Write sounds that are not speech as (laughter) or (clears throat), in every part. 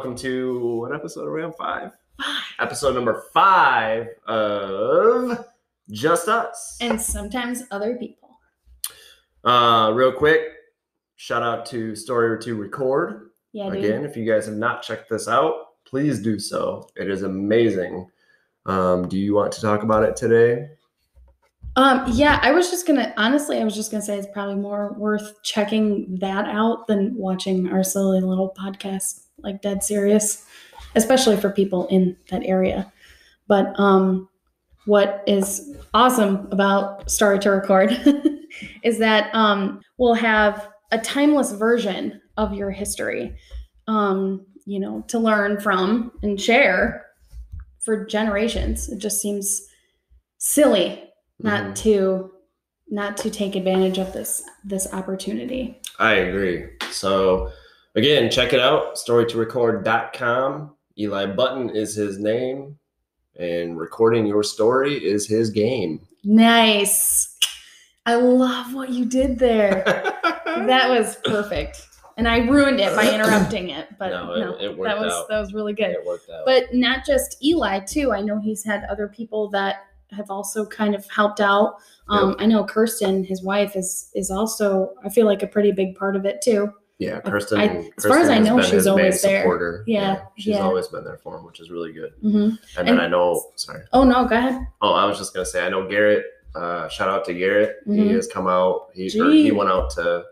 Welcome to what episode are we on? Five. Five. Episode number five of Just Us. and sometimes other people. Uh, real quick, shout out to Story or Two Record. Yeah, dude. Again, if you guys have not checked this out, please do so. It is amazing. Um, do you want to talk about it today? Um, yeah, I was just gonna honestly, I was just gonna say it's probably more worth checking that out than watching our silly little podcast, like dead serious, especially for people in that area. But um, what is awesome about Story to Record (laughs) is that um, we'll have a timeless version of your history, um, you know, to learn from and share for generations. It just seems silly not Mhm. to not to take advantage of this this opportunity. I agree. So, again, check it out storytorecord.com. Eli Button is his name, and recording your story is his game. Nice. I love what you did there. (laughs) that was perfect. And I ruined it by interrupting it, but No, no, it- worked that was out. that was really good. it worked out. But not just Eli too. I know he's had other people that have also kind of helped out. Um, I know Kirsten, his wife, is is also I feel like a pretty big part of it too. yeah, Kirsten. I- as far as I know, she's always there. supporter. Yeah, she's yeah. always been there for him, which is really good. hmm And, then I know, sorry. Oh no, go ahead. Oh, I was just gonna say, I know Garrett. Uh, shout out to Garrett. He Mhm. has come out. He or he went out to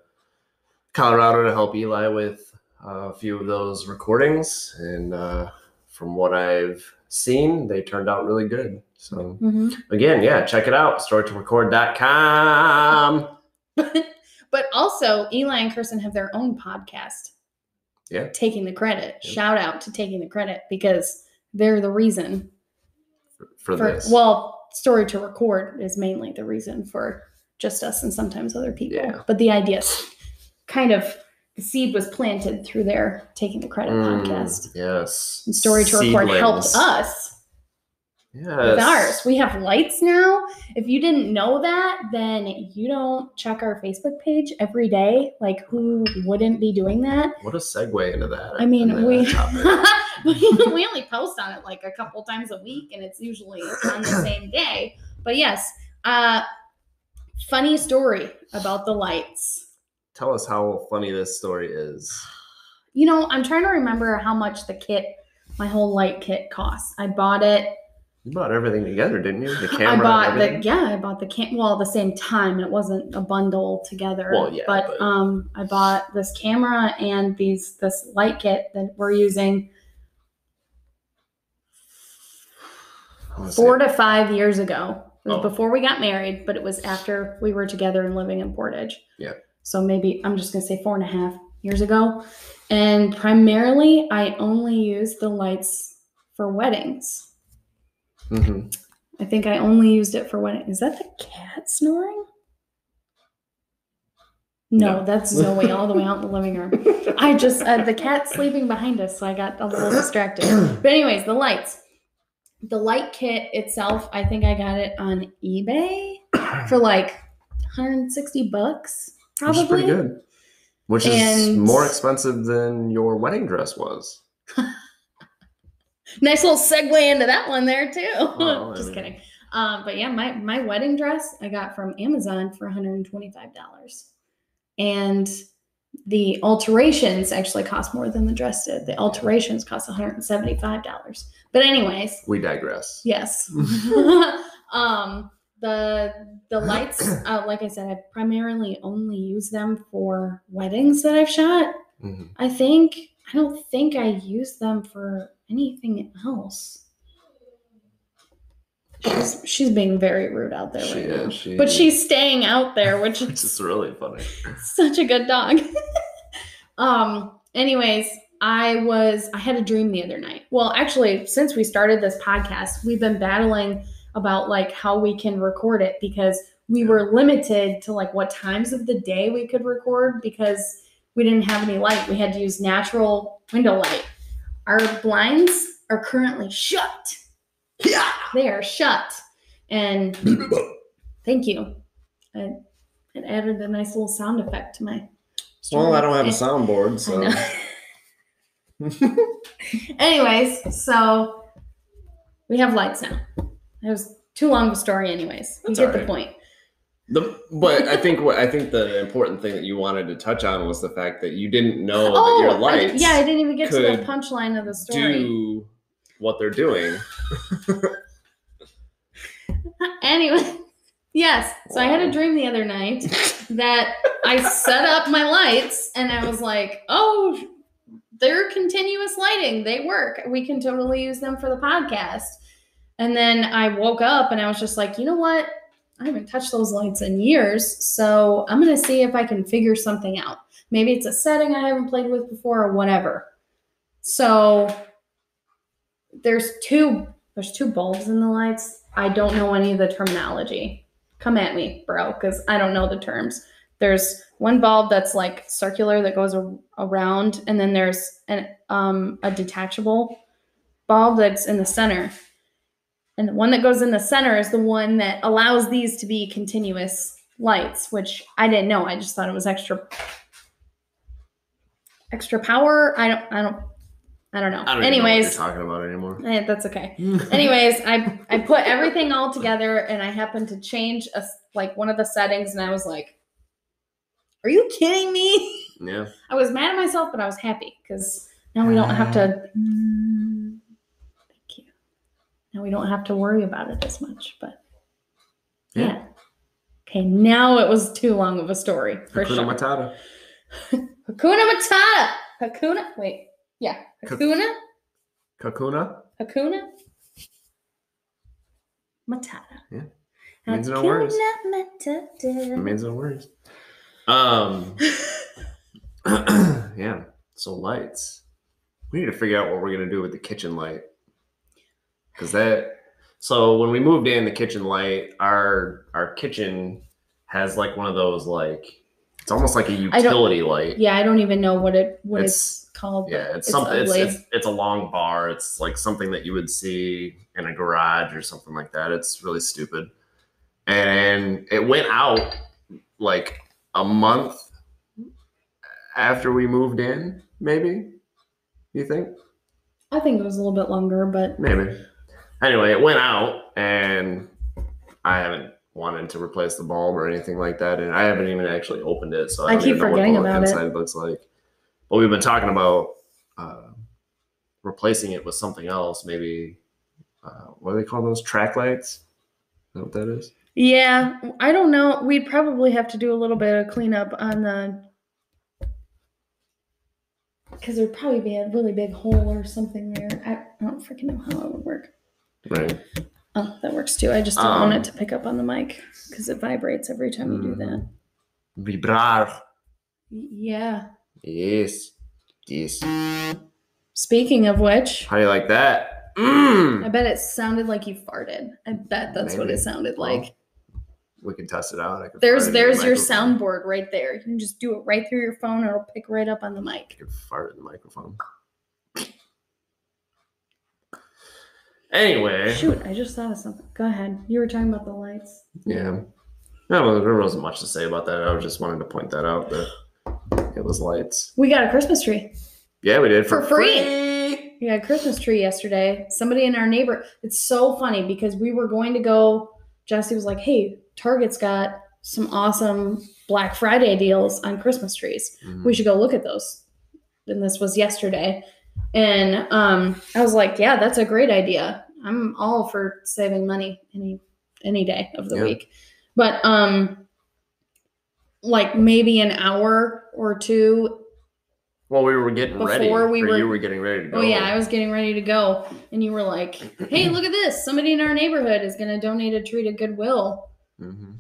Colorado to help Eli with uh, a few of those recordings, and uh, from what I've seen, they turned out really good. So hmm again, yeah, check it out. Storytorecord.com. but also Eli and Kirsten have their own podcast. Yeah. Taking the credit. Yeah. Shout out to taking the credit because they're the reason For, for this. well, story to record is mainly the reason for just us and sometimes other people. Yeah. But the idea kind of the seed was planted through their taking the credit Mm, podcast. Yes. And story to record helped us Yes. with ours. We have lights now. If you didn't know that, then you don't check our Facebook page every day. Like, who wouldn't be doing that? What a segue into that. I mean, (laughs) we we only post on it like a couple times a week, and it's usually on the same day. But yes, uh, funny story about the lights. Tell us how funny this story is. You know, I'm trying to remember how much the kit, my whole light kit, costs. I bought it You bought everything together, didn't you? The camera. I bought the yeah, I bought the cam. Well, the same time, it wasn't a bundle together. Well, yeah, but, but- um, I bought this camera and these this light kit that we're using four to five years ago. It was Oh. before we got married, but it was after we were together and living in Portage. Yeah. So maybe I'm just gonna say four and a half years ago. And primarily, I only use the lights for weddings. Mhm. I think I only used it for wedding. Is that the cat snoring? No, No. that's Zoe all the way out in the living room. (laughs) I just uh, the cat's sleeping behind us, so I got a little distracted. (clears throat) But anyways, the lights. The light kit itself, I think I got it on eBay for (clears throat) like 160 bucks, Which probably. is pretty good. Which is more expensive than your wedding dress was. (laughs) Nice little segue into that one there too. Well, (laughs) I Just mean- kidding. Um, but yeah, my my wedding dress I got from Amazon for 125 dollars, and the alterations actually cost more than the dress did. The alterations cost 175 dollars. But anyways, We digress. yes. (laughs) (laughs) um, the the lights, (clears throat) uh, like I said, I primarily only use them for weddings that I've shot. Mhm. I think I don't think I use them for anything else. She's she's being very rude out there She right now. is, she but is. she's staying out there, (laughs) which It's is really funny. such a good dog. (laughs) um, anyways, I was I had a dream the other night. Well, actually, since we started this podcast, we've been battling about like how we can record it because we were limited to like what times of the day we could record because we didn't have any light. We had to use natural window light. Our blinds are currently shut. Yeah. They are shut. And thank you. I, it added a nice little sound effect to my Well, I don't have a soundboard, so (laughs) anyways, so we have lights now. It was too long of a story, anyways. You That's get all the point. The but I think what I think the important thing that you wanted to touch on was the fact that you didn't know Oh, that your I- lights yeah, I didn't even get to the punchline of the story. do what they're doing. (laughs) Anyway, yes. So I had a dream the other night that I set up my lights and I was like, oh, they're continuous lighting. They work. We can totally use them for the podcast. And then I woke up and I was just like, you know what? I haven't touched those lights in years. So I'm going to see if I can figure something out. Maybe it's a setting I haven't played with before or whatever. So there's two there's two bulbs in the lights. I don't know any of the terminology. Come at me, bro, because I don't know the terms. There's one bulb that's like circular that goes a- around, and then there's an um a detachable bulb that's in the center. And the one that goes in the center is the one that allows these to be continuous lights, which I didn't know. I just thought it was extra extra power. I don't I don't I don't know. I don't Anyways, know what you're talking about anymore. eh, that's okay. (laughs) Anyways, I I put everything all together and I happened to change a like one of the settings and I was like, "Are you kidding me?" yeah. I was mad at myself, but I was happy because now we don't have to. Now we don't have to worry about it as much. But yeah. Yeah. Okay, now it was too long of a story for Hakuna sure. Matata. (laughs) Hakuna Matata. Hakuna. Wait. Yeah. Hakuna. Kakuna Hakuna Matata. Yeah. Means no worries. Hakuna It means no worries. Um. (laughs) (clears throat) yeah. So lights. We need to figure out what we're gonna do with the kitchen light. Cause that. So when we moved in, the kitchen light, our our kitchen has like one of those like it's almost like a utility light. Yeah, I don't even know what it what it's, It's- called. Yeah, but it's, something. It's, it's it's a long bar. It's like something that you would see in a garage or something like that. It's really stupid, and it went out like a month after we moved in. Maybe you think? I think it was a little bit longer, but Maybe. Anyway, it went out, and I haven't wanted to replace the bulb or anything like that, and I haven't even actually opened it. So I, I don't keep even know what forgetting the about it. inside looks like. But we've been talking about uh, replacing it with something else. Maybe uh, what do they call those track lights? Is that what that is? yeah, I don't know. We'd probably have to do a little bit of cleanup on the because there'd probably be a really big hole or something there. I, I don't freaking know how it would work. Right. Oh, that works too. I just don't want Um, it to pick up on the mic because it vibrates every time you do that. Vibrar. Yeah. Yes. Yes. Speaking of which, How do you like that? Mm. I bet it sounded like you farted. I bet that's what Maybe. it sounded Well, like. We can test it out. I can There's fart into the there's your microphone. soundboard right there. You can just do it right through your phone. It'll pick right up on the mic. I can fart in the microphone. Anyway, Shoot, I just thought of something. Go ahead. You were talking about the lights. yeah. No, there wasn't much to say about that. I was just wanted to point that out that it was lights. We got a Christmas tree. Yeah, we did For free. We got a Christmas tree yesterday. Somebody in our neighbor. It's so funny because we were going to go. Jesse was like, "Hey, Target's got some awesome Black Friday deals on Christmas trees. Mhm. We should go look at those." And this was yesterday, and um, I was like, "Yeah, that's a great idea. I'm all for saving money any any day of the Yeah. week." But um, like maybe an hour or two Well, we were getting ready. Before we were- you were getting ready to go. Oh yeah, I was getting ready to go, and you were like, "Hey, look at this! Somebody in our neighborhood is going to donate a tree to Goodwill, hmm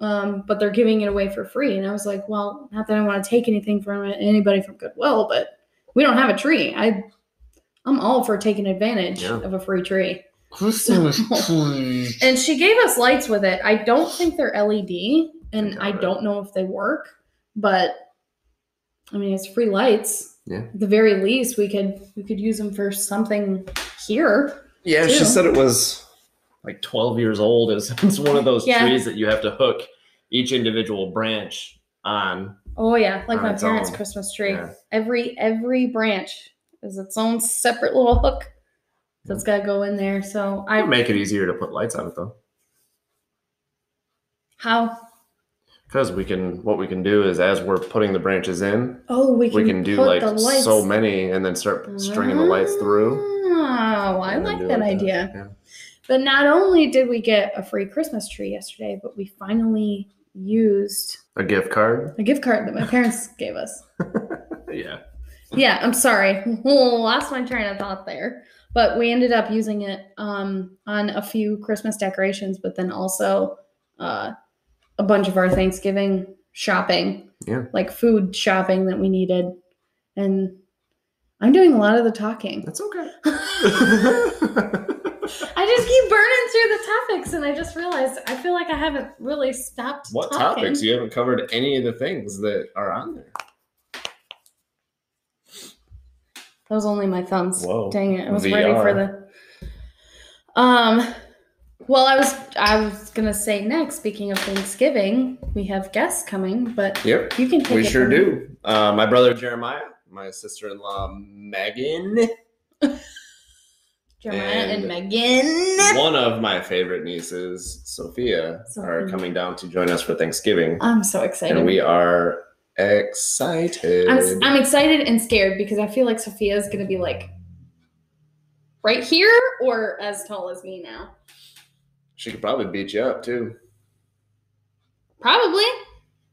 um, but they're giving it away for free." And I was like, "Well, not that I want to take anything from anybody from Goodwill, but we don't have a tree. I, I'm all for taking advantage Yeah. of a free tree." Christmas tree. (laughs) And she gave us lights with it. I don't think they're LED, and doubt I don't know if they work, but I mean, it's free lights. Yeah. At the very least, we could we could use them for something here. Yeah, too. she said it was like 12 years old. It's, it's (laughs) one of those Yeah. trees that you have to hook each individual branch on. Oh yeah, like On my its parents' own. Christmas tree. Yeah. Every every branch is its own separate little hook that's hmm. got to go in there. So I make it easier to put lights on it though. how Because we can, what we can do is as we're putting the branches in, oh we can we can do like so many and then start stringing the lights through. Oh, I like that uh, idea. Yeah. But not only did we get a free Christmas tree yesterday, but we finally used A gift card. a gift card that my parents gave us. (laughs) Yeah. Yeah, I'm sorry. (laughs) Lost my train of thought there. But we ended up using it um, on a few Christmas decorations, but then also uh, a bunch of our Thanksgiving shopping, Yeah. like food shopping that we needed. And I'm doing a lot of the talking. That's okay. (laughs) I just keep burning through the topics, and I just realized I feel like I haven't really stopped. what talking. topics? You haven't covered any of the things that are on there. That was only my thumbs. Whoa. Dang it! I was ready for the. Um, well, I was I was gonna say next. Speaking of Thanksgiving, we have guests coming, but Yep. you can take We sure do. Uh, my brother Jeremiah, my sister-in-law Megan, Jeremiah and, And- Megan. one of my favorite nieces, Sophia, are coming down to join us for Thanksgiving, I'm so excited. and we are excited. I'm, I'm excited and scared because I feel like Sophia is gonna be like right here or as tall as me now. she could probably beat you up too. Probably.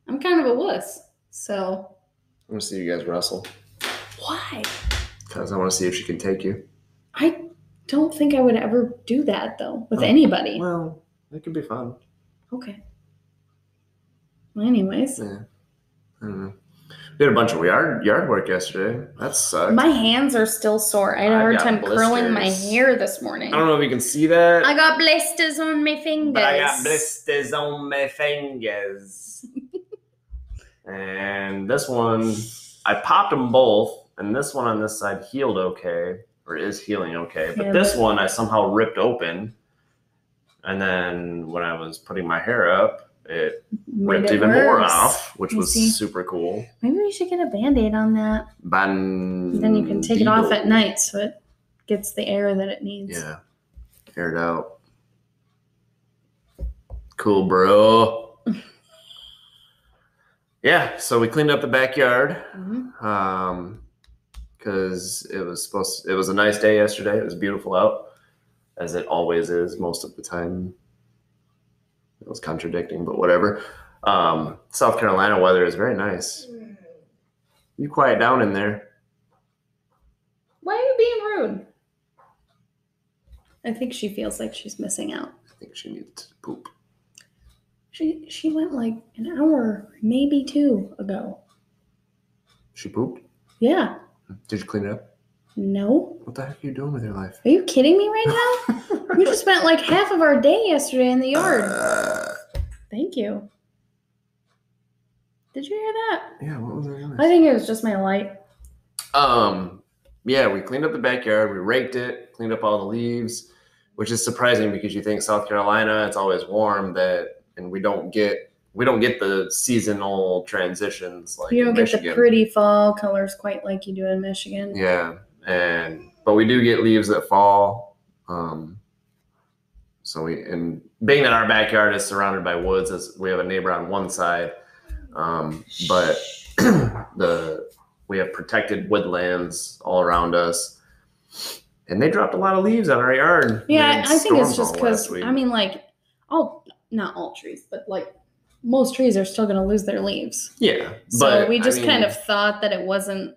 I'm kind of a wuss. So I'm going to see you guys wrestle why? because I want to see if she can take you. I don't think I would ever do that though with Oh, anybody. Well, it could be fun. Okay. Well, anyways, Yeah. I don't know. We did a bunch of yard yard work yesterday. That sucked. my hands are still sore. I had a hard time curling my hair this morning. I don't know if you can see that. I got blisters on my fingers. But I got blisters on my fingers. (laughs) and this one, I popped them both, and this one on this side healed okay, or is healing okay. But Yeah. this one I somehow ripped open. And then when I was putting my hair up, it Made ripped it even more off, which You was see? super cool. Maybe we should get a band aid on that. Ban- Then you can take it off at night so it gets the air that it needs. Yeah. Aired out. Cool, bro. (laughs) yeah, so we cleaned up the backyard. Mhm. Um because it was supposed it was a nice day yesterday. It was beautiful out, as it always is most of the time. It was contradicting, but whatever. Um, South Carolina weather is very nice. You quiet down in there. Why are you being rude? I think she feels like she's missing out. I think she needs to poop. She she went like an hour, maybe two ago. She pooped. Yeah. Did you clean it up? No. What the heck are you doing with your life? Are you kidding me right now? (laughs) we just spent like half of our day yesterday in the yard. Uh, Thank you. Did you hear that? yeah, what was I doing? I think it was just my light. Um, yeah, we cleaned up the backyard, we raked it, cleaned up all the leaves, which is surprising because you think South Carolina, it's always warm that, and we don't get we don't get the seasonal transitions like you don't get Michigan. the pretty fall colors quite like you do in Michigan. Yeah, and but we do get leaves that fall. Um, so we and being that our backyard is surrounded by woods, as we have a neighbor on one side, um, but (clears throat) the we have protected woodlands all around us, and they dropped a lot of leaves on our yard. Yeah, I think it's just because. I mean, like all not all trees, but like most trees are still going to lose their leaves. Yeah, So we I just kind of thought that it wasn't.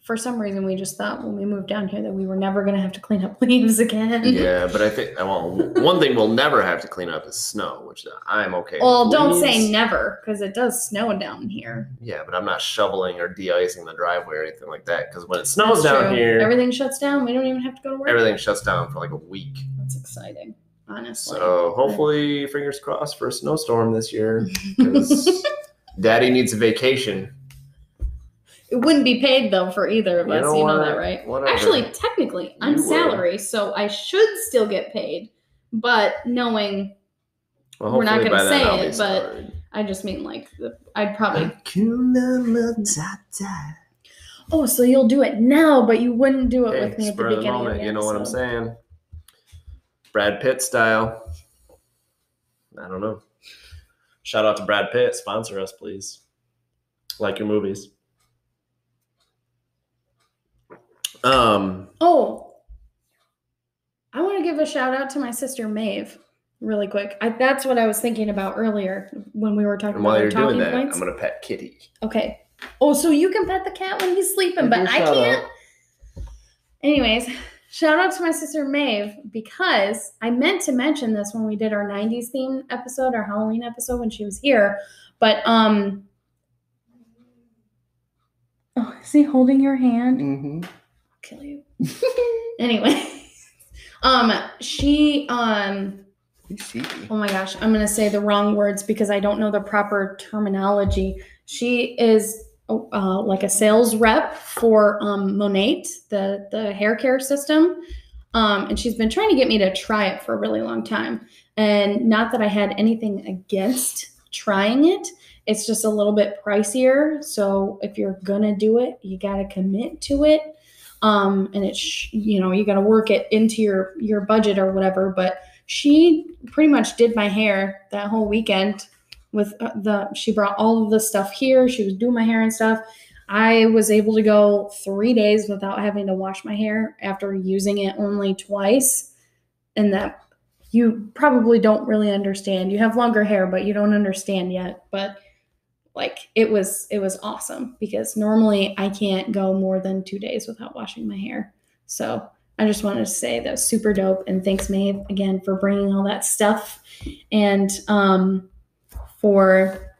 For some reason, we just thought when we moved down here that we were never going to have to clean up (laughs) leaves again. Yeah, but I think well, one thing we'll never have to clean up is snow, which I'm okay. Well, don't say never because it does snow down here. Yeah, but I'm not shoveling or de-icing the driveway or anything like that because when it snows That's down true. here, everything shuts down. We don't even have to go to work. everything shuts down for like a week. That's exciting, honestly. So hopefully, fingers crossed for a snowstorm this year (laughs) because Daddy needs a vacation. it wouldn't be paid though for either of You us. know you know what? that, right? Whatever. Actually, technically, I'm You salary, so I should still get paid. But knowing, Well, we're not gonna say it, but-. I just mean like the, I'd probably. Oh, so you'll do it now, but you wouldn't do it Hey, with me at the of the beginning moment, you know what I'm saying? Brad Pitt style. I don't know. Shout out to Brad Pitt. Sponsor us, please. Like your movies. Um, Oh, I want to give a shout out to my sister Maeve, really quick. I, that's what I was thinking about earlier when we were talking and about while our you're doing that, points. I'm gonna pet Kitty. Okay. Oh, so you can pet the cat when he's sleeping, but her a I can't. out. Anyways, shout out to my sister Maeve because I meant to mention this when we did our 90s theme episode, our Halloween episode when she was here. But um Oh, is he holding your hand? Mm-hmm. I'll kill you. (laughs) anyway. (laughs) Um she um oh my gosh, I'm going to say the wrong words because I don't know the proper terminology. She is uh, like a sales rep for um, Monat, the the hair care system, um, and she's been trying to get me to try it for a really long time. And not that I had anything against trying it, it's just a little bit pricier. So if you're gonna do it, you got to commit to it. Um, and it's you know you got to work it into your your budget or whatever. But she pretty much did my hair that whole weekend with uh, the she brought all of the stuff here. She was doing my hair and stuff. I was able to go three days without having to wash my hair after using it only twice. And that you probably don't really understand. You have longer hair but you don't understand yet. But like it was it was awesome because normally i can't go more than two days without washing my hair. So I just wanted to say that was super dope. And thanks, Maeve, again for bringing all that stuff. And um, for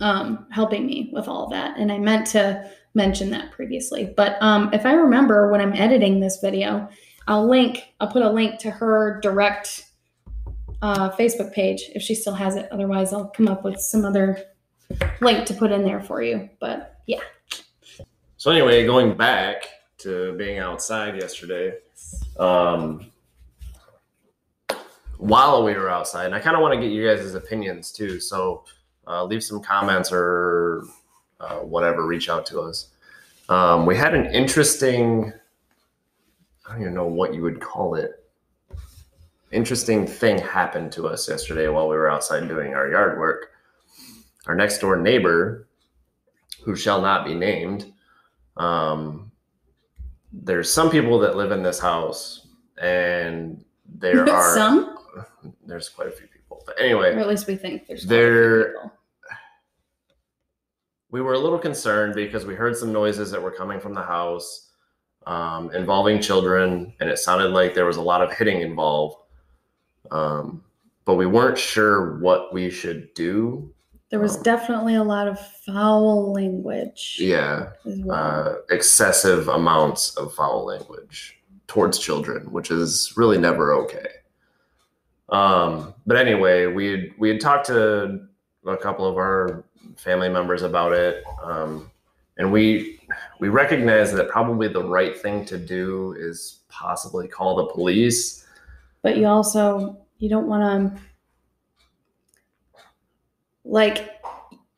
um, helping me with all that. And I meant to mention that previously. But um, if I remember when I'm editing this video, I'll link, I'll put a link to her direct uh, Facebook page if she still has it. Otherwise, I'll come up with some other link to put in there for you. But yeah. So anyway, going back to being outside yesterday, um, while we were outside, and I kind of want to get you guys' opinions too. So uh, leave some comments or uh, whatever. Reach out to us. Um, we had an interesting. I don't even know what you would call it. Interesting thing happened to us yesterday while we were outside doing our yard work. Our next door neighbor, who shall not be named, um, there's some people that live in this house, and there (laughs) are some, there's quite a few people. But anyway, or at least we think there's quite a few There- people. we were a little concerned because we heard some noises that were coming from the house um, involving children, and it sounded like there was a lot of hitting involved. Um, but we weren't sure what we should do. There was Um, definitely a lot of foul language Yeah, well. uh, excessive amounts of foul language towards children, which is really never okay. Um, but anyway, we had, we had talked to a couple of our family members about it, um, and we we recognize that probably the right thing to do is possibly call the police. but you also you don't want to like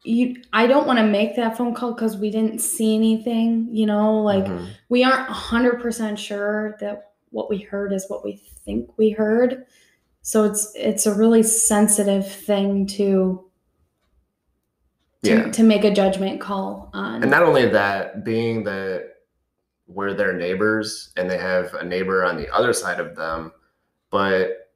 you i don't want to make that phone call because we didn't see anything you know like Mhm. we aren't 100% sure that what we heard is what we think we heard so it's it's a really sensitive thing to to, yeah, to make a judgment call on and not only that, being that we're their neighbors and they have a neighbor on the other side of them, but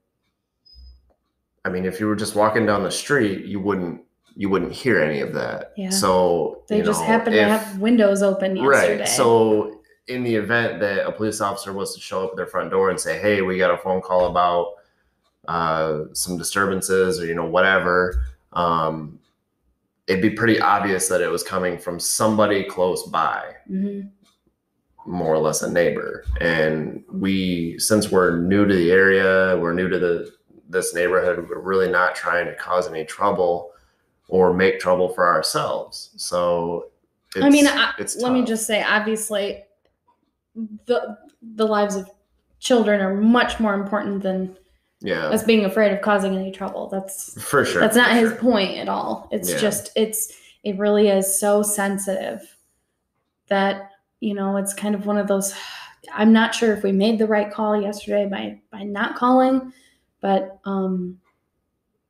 I mean, if you were just walking down the street, you wouldn't you wouldn't hear any of that. Yeah. So They just know, happened to if- have windows open yesterday. Right. So in the event that a police officer was to show up at their front door and say, "Hey, we got a phone call about uh, some disturbances or you know whatever," um, it'd be pretty obvious that it was coming from somebody close by, Mhm. more or less a neighbor. And we, since we're new to the area, we're new to the this neighborhood, we're really not trying to cause any trouble or make trouble for ourselves. So. I mean, I, let me just say, obviously, the the lives of children are much more important than yeah. us being afraid of causing any trouble. That's For sure. that's not his sure. point at all. It's Yeah. just it's it really is so sensitive that you know it's kind of one of those. (sighs) I'm not sure if we made the right call yesterday by by not calling, but um,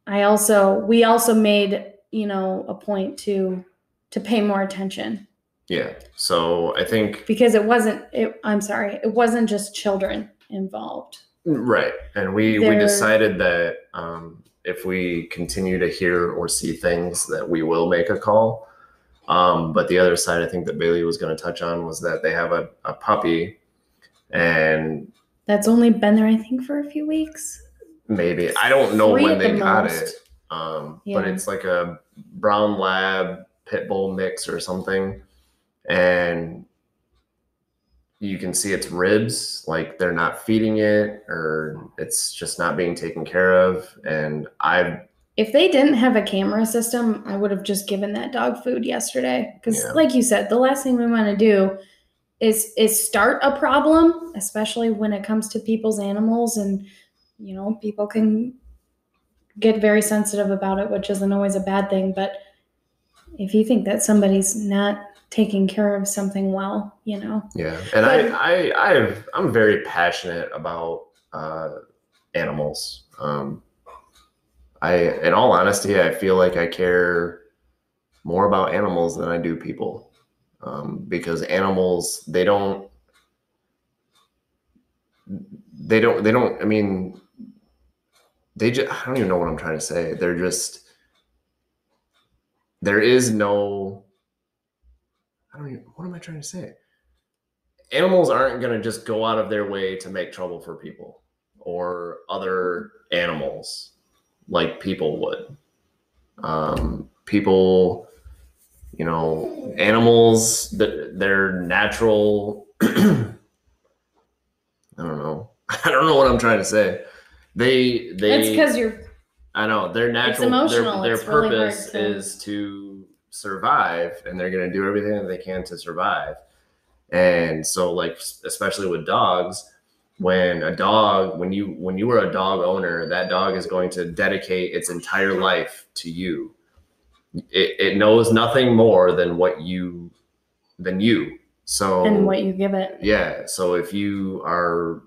I also we also made you know a point to to pay more attention Yeah. So I think because it wasn't it, i'm sorry it wasn't just children involved right, and we we decided that um, if we continue to hear or see things, that we will make a call. Um, but the other side, I think that Bailey was going to touch on was that they have a, a puppy, and that's only been there i think for a few weeks maybe I don't know Three when they the got most. it. Um, but it's like a brown lab pit bull mix or something, and you can see its ribs like they're not feeding it or it's just not being taken care of and i if they didn't have a camera system i would have just given that dog food yesterday because Yeah. like you said the last thing we want to do is is start a problem especially when it comes to people's animals and you know people can get very sensitive about it which isn't always a bad thing but if you think that somebody's not taking care of something well you know. Yeah and i i i i'm very passionate about uh animals. Um i in all honesty i feel like i care more about animals than i do people. Um because animals they don't they don't they don't i mean they just i don't even know what i'm trying to say. They're just there is no i don't even what am i trying to say? Animals aren't going to just go out of their way to make trouble for people or other animals like people would. Um people you know animals that they're natural (clears throat) i don't know. (laughs) I don't know what i'm trying to say. They they it's because you're I know their natural emotional, their, their really purpose to- is to survive and they're going to do everything that they can to survive. And so like especially with dogs when a dog when you when you are a dog owner that dog is going to dedicate its entire life to you. It, it knows nothing more than what you than you. So and what you give it yeah. So if you are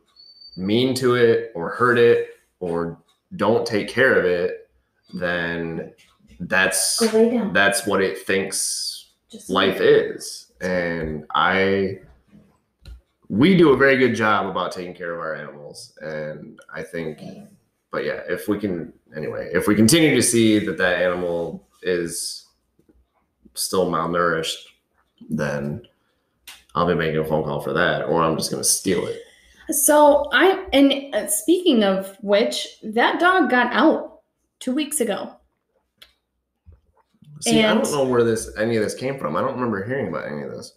mean to it or hurt it or don't take care of it, then that's go lay down that's what it thinks Just life is. And I we do a very good job about taking care of our animals. And I think but yeah, if we can anyway, if we continue to see that that animal is still malnourished, then I'll be making a phone call for that, or I'm just gonna steal it. So I and uh, speaking of which, that dog got out two weeks ago. See, I don't know where this any of this came from. I don't remember hearing about any of this.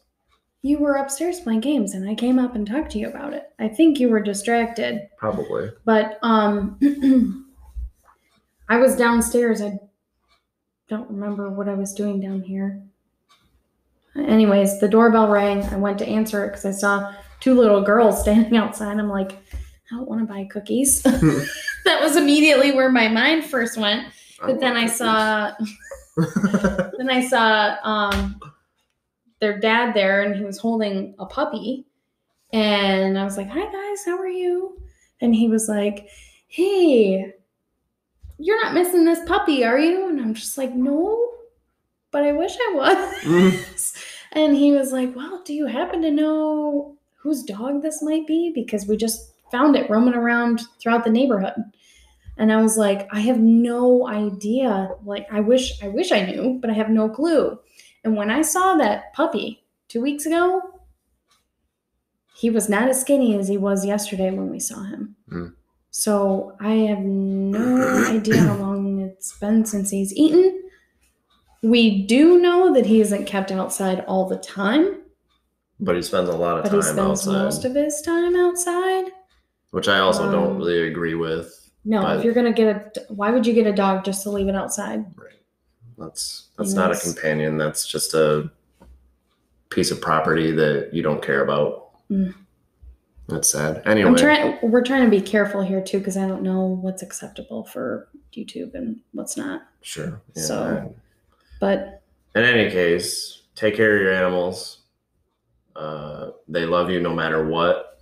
You were upstairs playing games, and I came up and talked to you about it. I think you were distracted, Probably. but um, (clears throat) I was downstairs. I don't remember what I was doing down here. Anyways, the doorbell rang. I went to answer it because I saw two little girls standing outside. I'm like, I don't want to buy cookies. (laughs) that was immediately where my mind first went. But then I saw (laughs) (laughs) then I saw um, their dad there, and he was holding a puppy. And I was like, "Hi guys, how are you?" And he was like, "Hey, you're not missing this puppy, are you?" And I'm just like, "No, but I wish I was." and he was like, "Well, do you happen to know whose dog this might be? Because we just found it roaming around throughout the neighborhood." And I was like, I have no idea. Like, I wish, I wish I knew, but I have no clue. And when I saw that puppy two weeks ago, he was not as skinny as he was yesterday when we saw him. Mm. So I have no (clears throat) idea how long it's been since he's eaten. We do know that he isn't kept outside all the time, But he spends a lot of but he time spends outside, most of his time outside. which I also don't Um, really agree with. No, But- if you're gonna get a, why would you get a dog just to leave it outside? Right. That's that's not a Yes. companion. That's just a piece of property that you don't care about. Mm. That's sad. Anyway, I'm trying. We're trying to be careful here too, because I don't know what's acceptable for YouTube and what's not. sure. Yeah, So- But in any case, take care of your animals. Uh, they love you no matter what.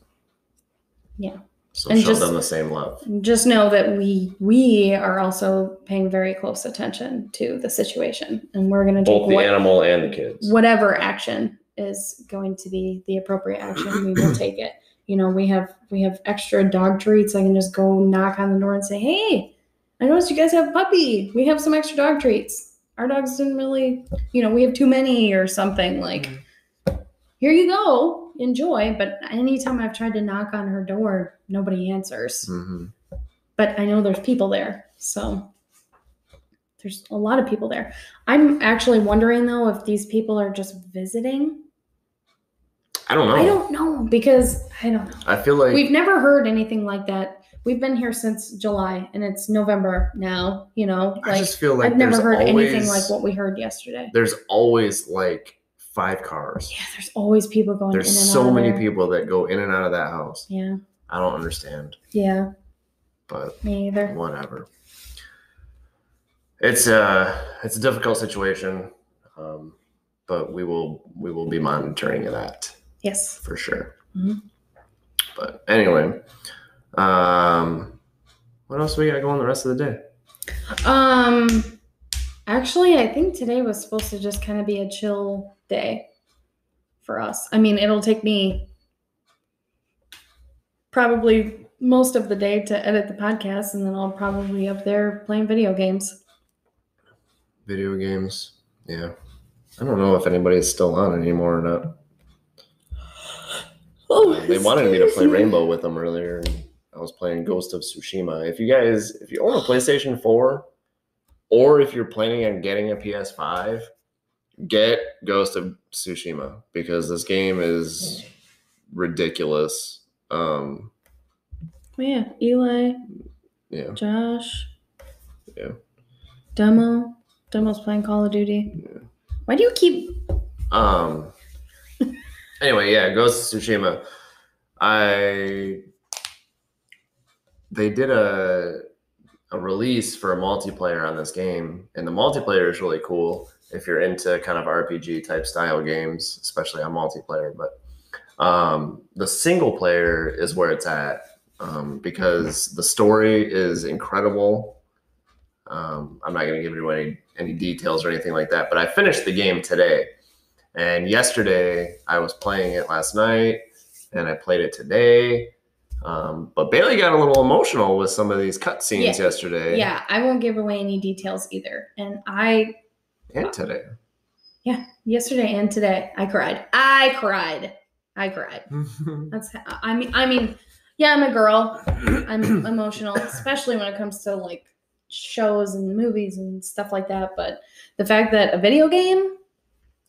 Yeah. So And show just- them the same love. just know that we we are also paying very close attention to the situation, and we're gonna take Both the what, animal and the kids. whatever action is going to be the appropriate action. We will (clears throat) take it. You know, we have we have extra dog treats. I can just go knock on the door and say, "Hey, I noticed you guys have a puppy. We have some extra dog treats. Our dogs didn't really, you know, we have too many or something like." Here you go, enjoy. But anytime I've tried to knock on her door, nobody answers hmm but I know there's people there. So there's a lot of people there. I'm actually wondering though if these people are just visiting. I don't know. I don't know because I don't know. I feel like We've never heard anything like that. We've been here since July and it's November now, you know. I just feel like I've never heard always, anything like what we heard yesterday. There's always like five cars. Yeah, there's always people going There's in and so many there. people that go in and out of that house. Yeah. I don't understand, Yeah, but me either. whatever. It's a it's a difficult situation, um, but we will we will be monitoring that Yes. for sure. Mhm. But anyway, um, what else we got going the rest of the day? Um, actually, I think today was supposed to just kind of be a chill day for us. I mean, it'll take me probably most of the day to edit the podcast, and then I'll probably be up there playing video games. Video games. Yeah, I don't know if anybody's still on anymore or not. (sighs) Oh, Uh, they wanted me to play Rainbow with them earlier, and I was playing Ghost of Tsushima. If you guys, if you own a PlayStation 4, or if you're planning on getting a PS5, get Ghost of Tsushima because this game is ridiculous. Um, Oh, yeah, Eli, yeah, Josh, Yeah. Demo, Demo's playing Call of Duty. Yeah. Why do you keep? Um. Anyway, yeah, Ghost of Tsushima. I they did a a release for a multiplayer on this game, and the multiplayer is really cool if you're into kind of RPG type style games, especially on multiplayer. But um, the single player is where it's at um, because the story is incredible. Um, I'm not going to give you any any details or anything like that, but I finished the game today. And yesterday I was playing it last night, and I played it today. Um, but Bailey got a little emotional with some of these cutscenes Yeah. yesterday Yeah, I won't give away any details either. And I and today. Yeah, yesterday and today, I cried. I cried. I cried. (laughs) That's I mean I mean, yeah, I'm a girl. I'm (clears throat) emotional, especially when it comes to like shows and movies and stuff like that. But the fact that a video game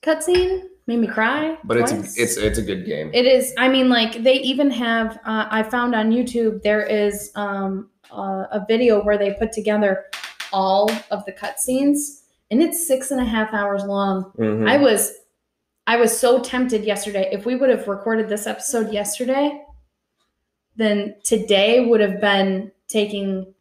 cutscene made me cry. but it's twice. it's it's a good game. It is. I mean, like they even have. Uh, I found on YouTube there is um, uh, a video where they put together all of the cutscenes, and it's six and a half hours long. Mhm. I was, I was so tempted yesterday. If we would have recorded this episode yesterday, then today would have been taking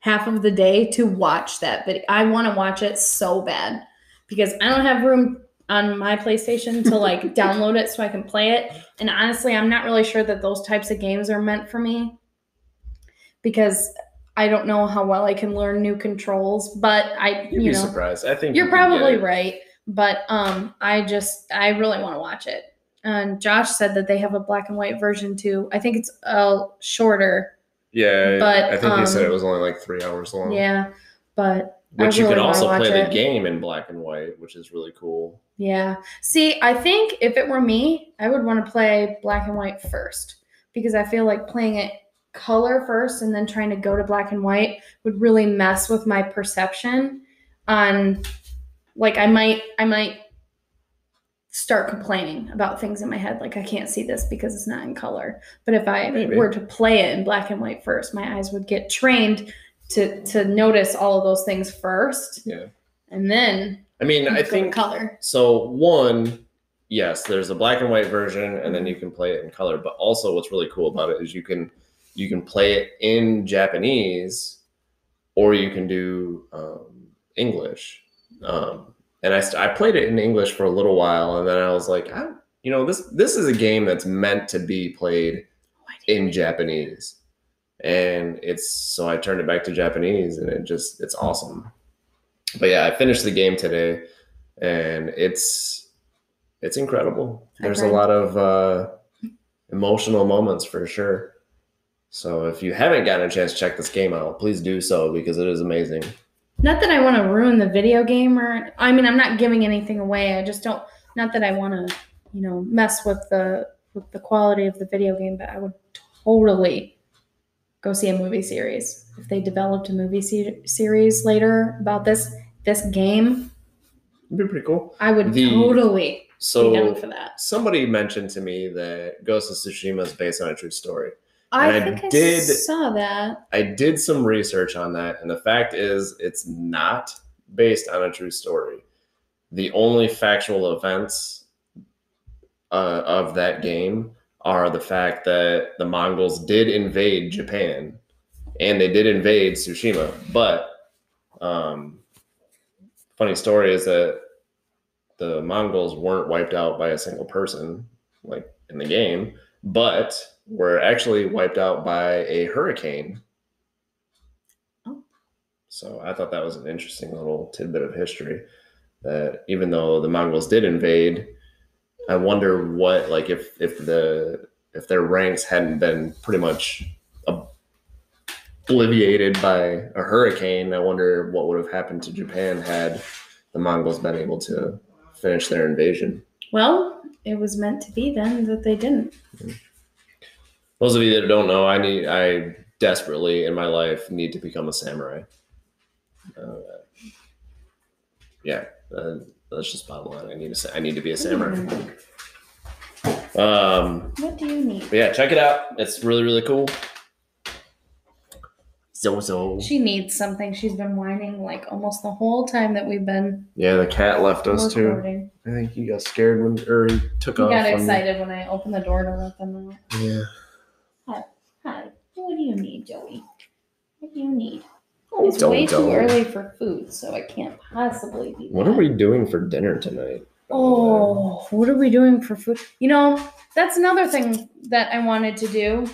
half of the day to watch that video. I want to watch it so bad because I don't have room on my PlayStation to (laughs) like download it so I can play it. And honestly, I'm not really sure that those types of games are meant for me because I don't know how well I can learn new controls. But I, You'd you be know, surprised. I think you're you probably right. But um, I just I really want to watch it. And Josh said that they have a black and white version too. I think it's uh shorter Yeah, But, I think he said it um, was only like three hours long. Yeah, but which you can also play it. the game in black and white, which is really cool. yeah. See, I think if it were me, I would want to play black and white first because I feel like playing it color first and then trying to go to black and white would really mess with my perception on like I might I might start complaining about things in my head like I can't see this because it's not in color. But if I Maybe. were to play it in black and white first, my eyes would get trained to to notice all of those things first Yeah, and then I mean, I think color. so. One, yes, there's a black and white version, and then you can play it in color. But also, what's really cool about it is you can you can play it in Japanese, or you can do um, English. Um, and I, st- I played it in English for a little while, and then I was like, I, you know, this this is a game that's meant to be played in Japanese. And it's so I turned it back to Japanese and it just it's awesome. But yeah, I finished the game today and it's it's incredible. There's a lot of uh emotional moments for sure. So if you haven't gotten a chance to check this game out, please do so because it is amazing. Not that I want to ruin the video game or I mean I'm not giving anything away. I just don't not that I want to, you know, mess with the with the quality of the video game, but I would totally go see a movie series. If they developed a movie se- series later about this this game, It'd be pretty cool. I would The- totally be down So for that. somebody mentioned to me that Ghost of Tsushima is based on a true story. I I think I did- saw that. I did some research on that, and the fact is, it's not based on a true story. The only factual events uh, of that game are the fact that the Mongols did invade Japan, and they did invade Tsushima. But um, funny story is that the Mongols weren't wiped out by a single person, like in the game, but were actually wiped out by a hurricane. Oh. So I thought that was an interesting little tidbit of history. That even though the Mongols did invade, I wonder what like if if the if their ranks hadn't been pretty much obliviated by a hurricane, I wonder what would have happened to Japan had the Mongols been able to finish their invasion. Well, it was meant to be then that they didn't. Those of you that don't know, I need I desperately in my life need to become a samurai. Uh, yeah, uh, that's just bottom line. I need to sa- I need to be a samurai. Um, What do you need? yeah, check it out. It's really really cool. So so. She needs something. She's been whining like almost the whole time that we've been Yeah, the cat left us too. recording. I think he got scared when or he took He off. got on me. excited when I opened the door to let them out. Yeah. Hi, hi. what do you need, Joey? What do you need? Oh, It's don't way go. too early for food, so I can't possibly be. What are we doing for dinner tonight? Oh, what are we doing for food? You know, that's another thing that I wanted to do.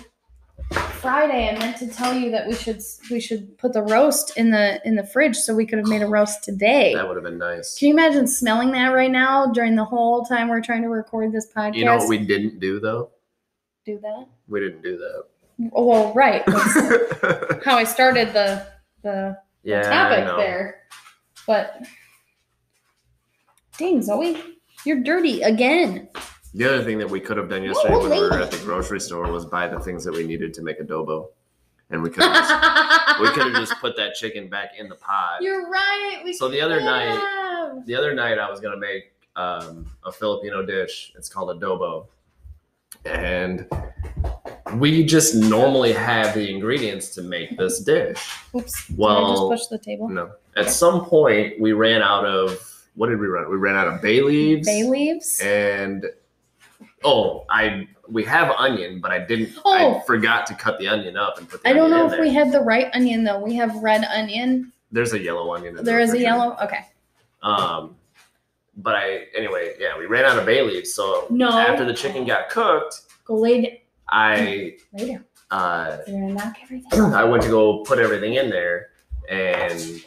Friday, I meant to tell you that we should we should put the roast in the in the fridge so we could have made a roast today. That would have been nice. Can you imagine smelling that right now during the whole time we're trying to record this podcast? You know what we didn't do though? do that. We didn't do that. Oh, well, right. (laughs) How I started the the yeah, I topic there. But dang, Zoe, you're dirty again. The other thing that we could have done yesterday when we were at the grocery store was buy the things that we needed to make adobo, and we could have just, (laughs) we could have just put that chicken back in the pot. You're right. We So the other could night- The other night I was gonna make um, a Filipino dish. It's called adobo, and we just normally have the ingredients to make this dish. Oops. Did I Well, just push the table? No, at some point we ran out of what did we run? We ran out of bay leaves. Bay leaves. and oh i we have onion but i didn't Oh. i forgot to cut the onion up and put the I don't know if there. we had the right onion though. We have red onion. there's a yellow onion in There is a sure. yellow. Okay. um but i anyway yeah we ran out of bay leaves so No. after the chicken got cooked Go lay, down. I lay down. uh You're gonna knock everything. (clears throat) i went to go put everything in there and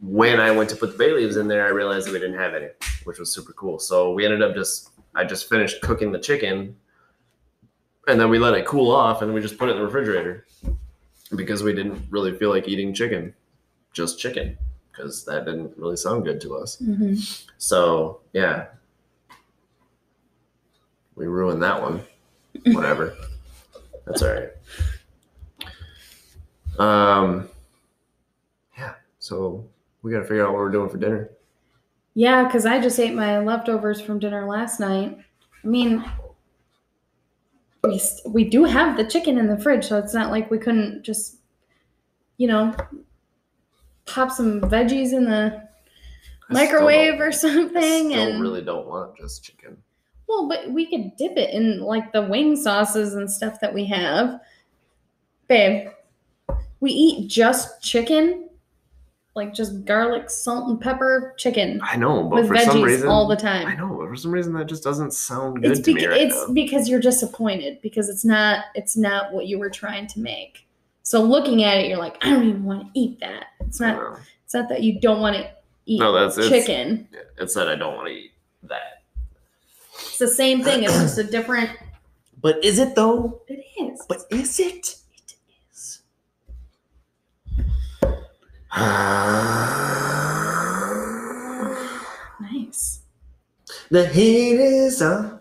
when i went to put the bay leaves in there i realized that we didn't have any which was super cool so we ended up just i just finished cooking the chicken and then we let it cool off, and we just put it in the refrigerator because we didn't really feel like eating chicken, just chicken, because that didn't really sound good to us. hmm So yeah, we ruined that one. (laughs) Whatever. That's all right. Um, yeah. So we got to figure out what we're doing for dinner. Yeah, because I just ate my leftovers from dinner last night. I mean, we we do have the chicken in the fridge, so it's not like we couldn't just, you know, pop some veggies in the I microwave or I something. still and really don't want just chicken. well, but we could dip it in like the wing sauces and stuff that we have, babe. We eat just chicken, like just garlic, salt, and pepper chicken I know, but with for veggies some reason, all the time. I know, but for some reason that just doesn't sound good It's, to beca- me right it's now. because you're disappointed because it's not it's not what you were trying to make. So looking at it, you're like, I don't even want to eat that. It's not. It's not that you don't want to eat No, that's- it's- chicken. It's that I don't want to eat that. It's the same thing. It's just a different. But is it though? It is. But is it? Nice. the heat is on.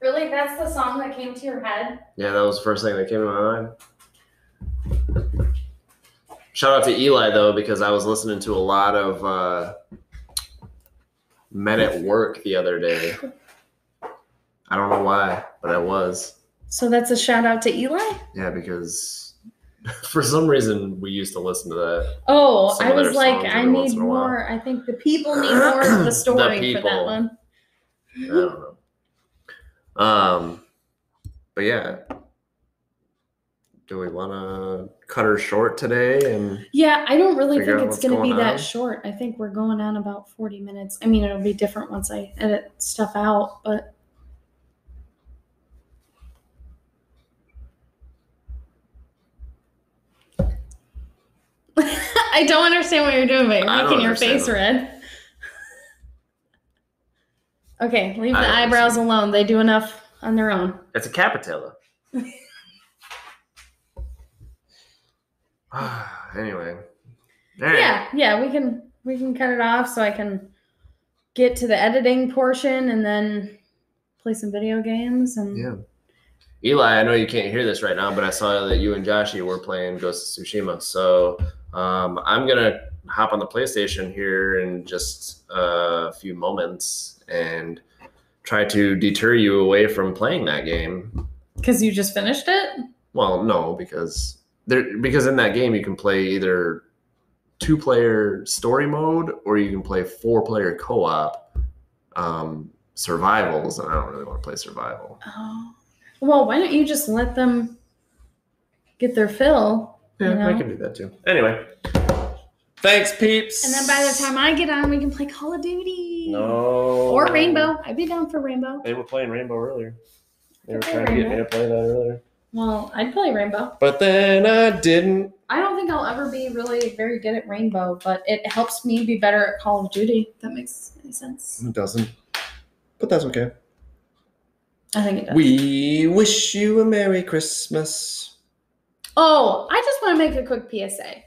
Really, that's the song that came to your head. Yeah, that was the first thing that came to my mind. Shout out to Eli though, because I was listening to a lot of uh, Men at Work the other day. I don't know why, but I was. So that's a shout out to Eli. Yeah, because (laughs) for some reason we used to listen to that. Oh, I was like, I need in a while. more. I think the people need more of the (clears throat) story for that one. I don't know. Um, but yeah. Do we want to cut her short today? And Yeah, I don't really think it's what's going to be going that short. I think we're going on about 40 minutes. I mean, it'll be different once I edit stuff out, but (laughs) I don't understand what you're doing, but you're I making your face them. red. (laughs) Okay, leave I the eyebrows understand. alone. They do enough on their own. it's a capitella. (laughs) (sighs) anyway. Right. Yeah, yeah, we can we can cut it off so I can get to the editing portion and then play some video games and Yeah. Eli, I know you can't hear this right now, but I saw that you and Joshy were playing Ghost of Tsushima. So um, I'm gonna hop on the PlayStation here in just a few moments and try to deter you away from playing that game. because you just finished it. Well, no, because there because in that game you can play either two player story mode or you can play four player co op um, survivals, and I don't really want to play survival. Oh, well, why don't you just let them get their fill? Yeah, You I can do that too. Anyway, thanks, peeps. And then by the time I get on, we can play Call of Duty. no Or Rainbow. I'd be down for Rainbow. they were playing Rainbow earlier. They were Okay, trying to get me to play that earlier, Well, I'd play Rainbow. but then I didn't. I don't think I'll ever be really very good at Rainbow, but it helps me be better at Call of Duty. If that makes any sense. It doesn't, but that's okay. I think it does. We wish you a Merry Christmas. Oh, I just want to make a quick PSA.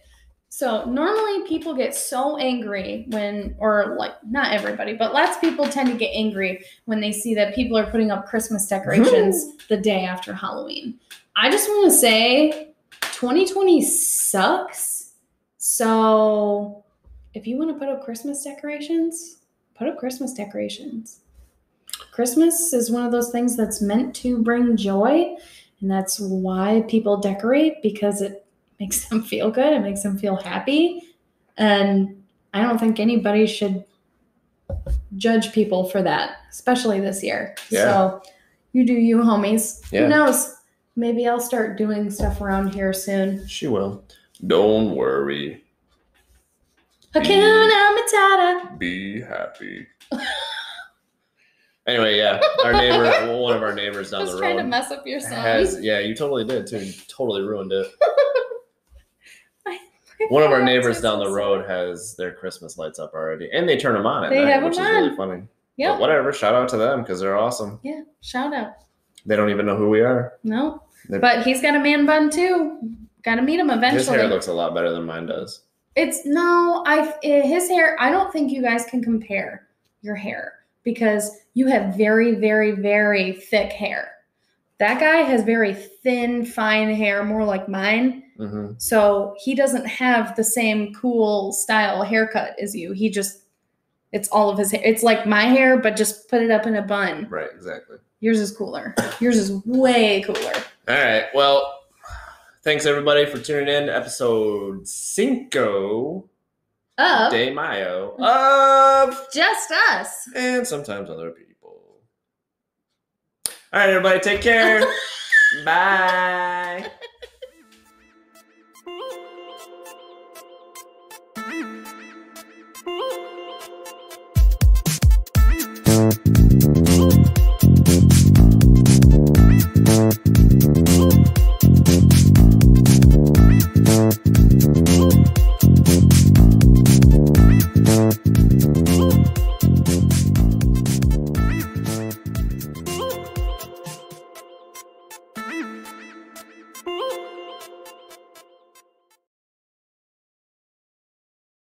So normally people get so angry when, or like not everybody, but lots of people tend to get angry when they see that people are putting up Christmas decorations the day after Halloween. I just want to say 2020 sucks. So if you want to put up Christmas decorations, put up Christmas decorations. Christmas is one of those things that's meant to bring joy. And that's why people decorate because it makes them (laughs) feel good. It makes them feel happy. And I don't think anybody should judge people for that, especially this year. Yeah. So you do you, homies. Yeah. Who knows? Maybe I'll start doing stuff around here soon. She will. Don't worry. Hakuna Matata. Be happy. (laughs) anyway, yeah, our neighbor, (laughs) one of our neighbors I down was the road, trying to mess up your song. has yeah, you totally did too. You totally ruined it. (laughs) (laughs) One of our neighbors down the road has their Christmas lights up already, and they turn them on at They night, have which is them really on. funny. Yep. But whatever, shout out to them because they're awesome. Yeah. Shout out. They don't even know who we are. No, They're- but he's got a man bun too. Got to meet him eventually. His eventually. hair looks a lot better than mine does. It's no, I eh, his hair. I don't think you guys can compare your hair because you have very, very, very thick hair. That guy has very thin, fine hair, more like mine. hmm So he doesn't have the same cool style haircut as you. He just, it's all of his hair. It's like my hair, but just put it up in a bun. Right, exactly. Yours is cooler. Yours is way cooler. All right. Well, thanks everybody for tuning in to episode cinco Up, de Mayo mm. of just us. and sometimes other people. All right, everybody, take care. (laughs) Bye.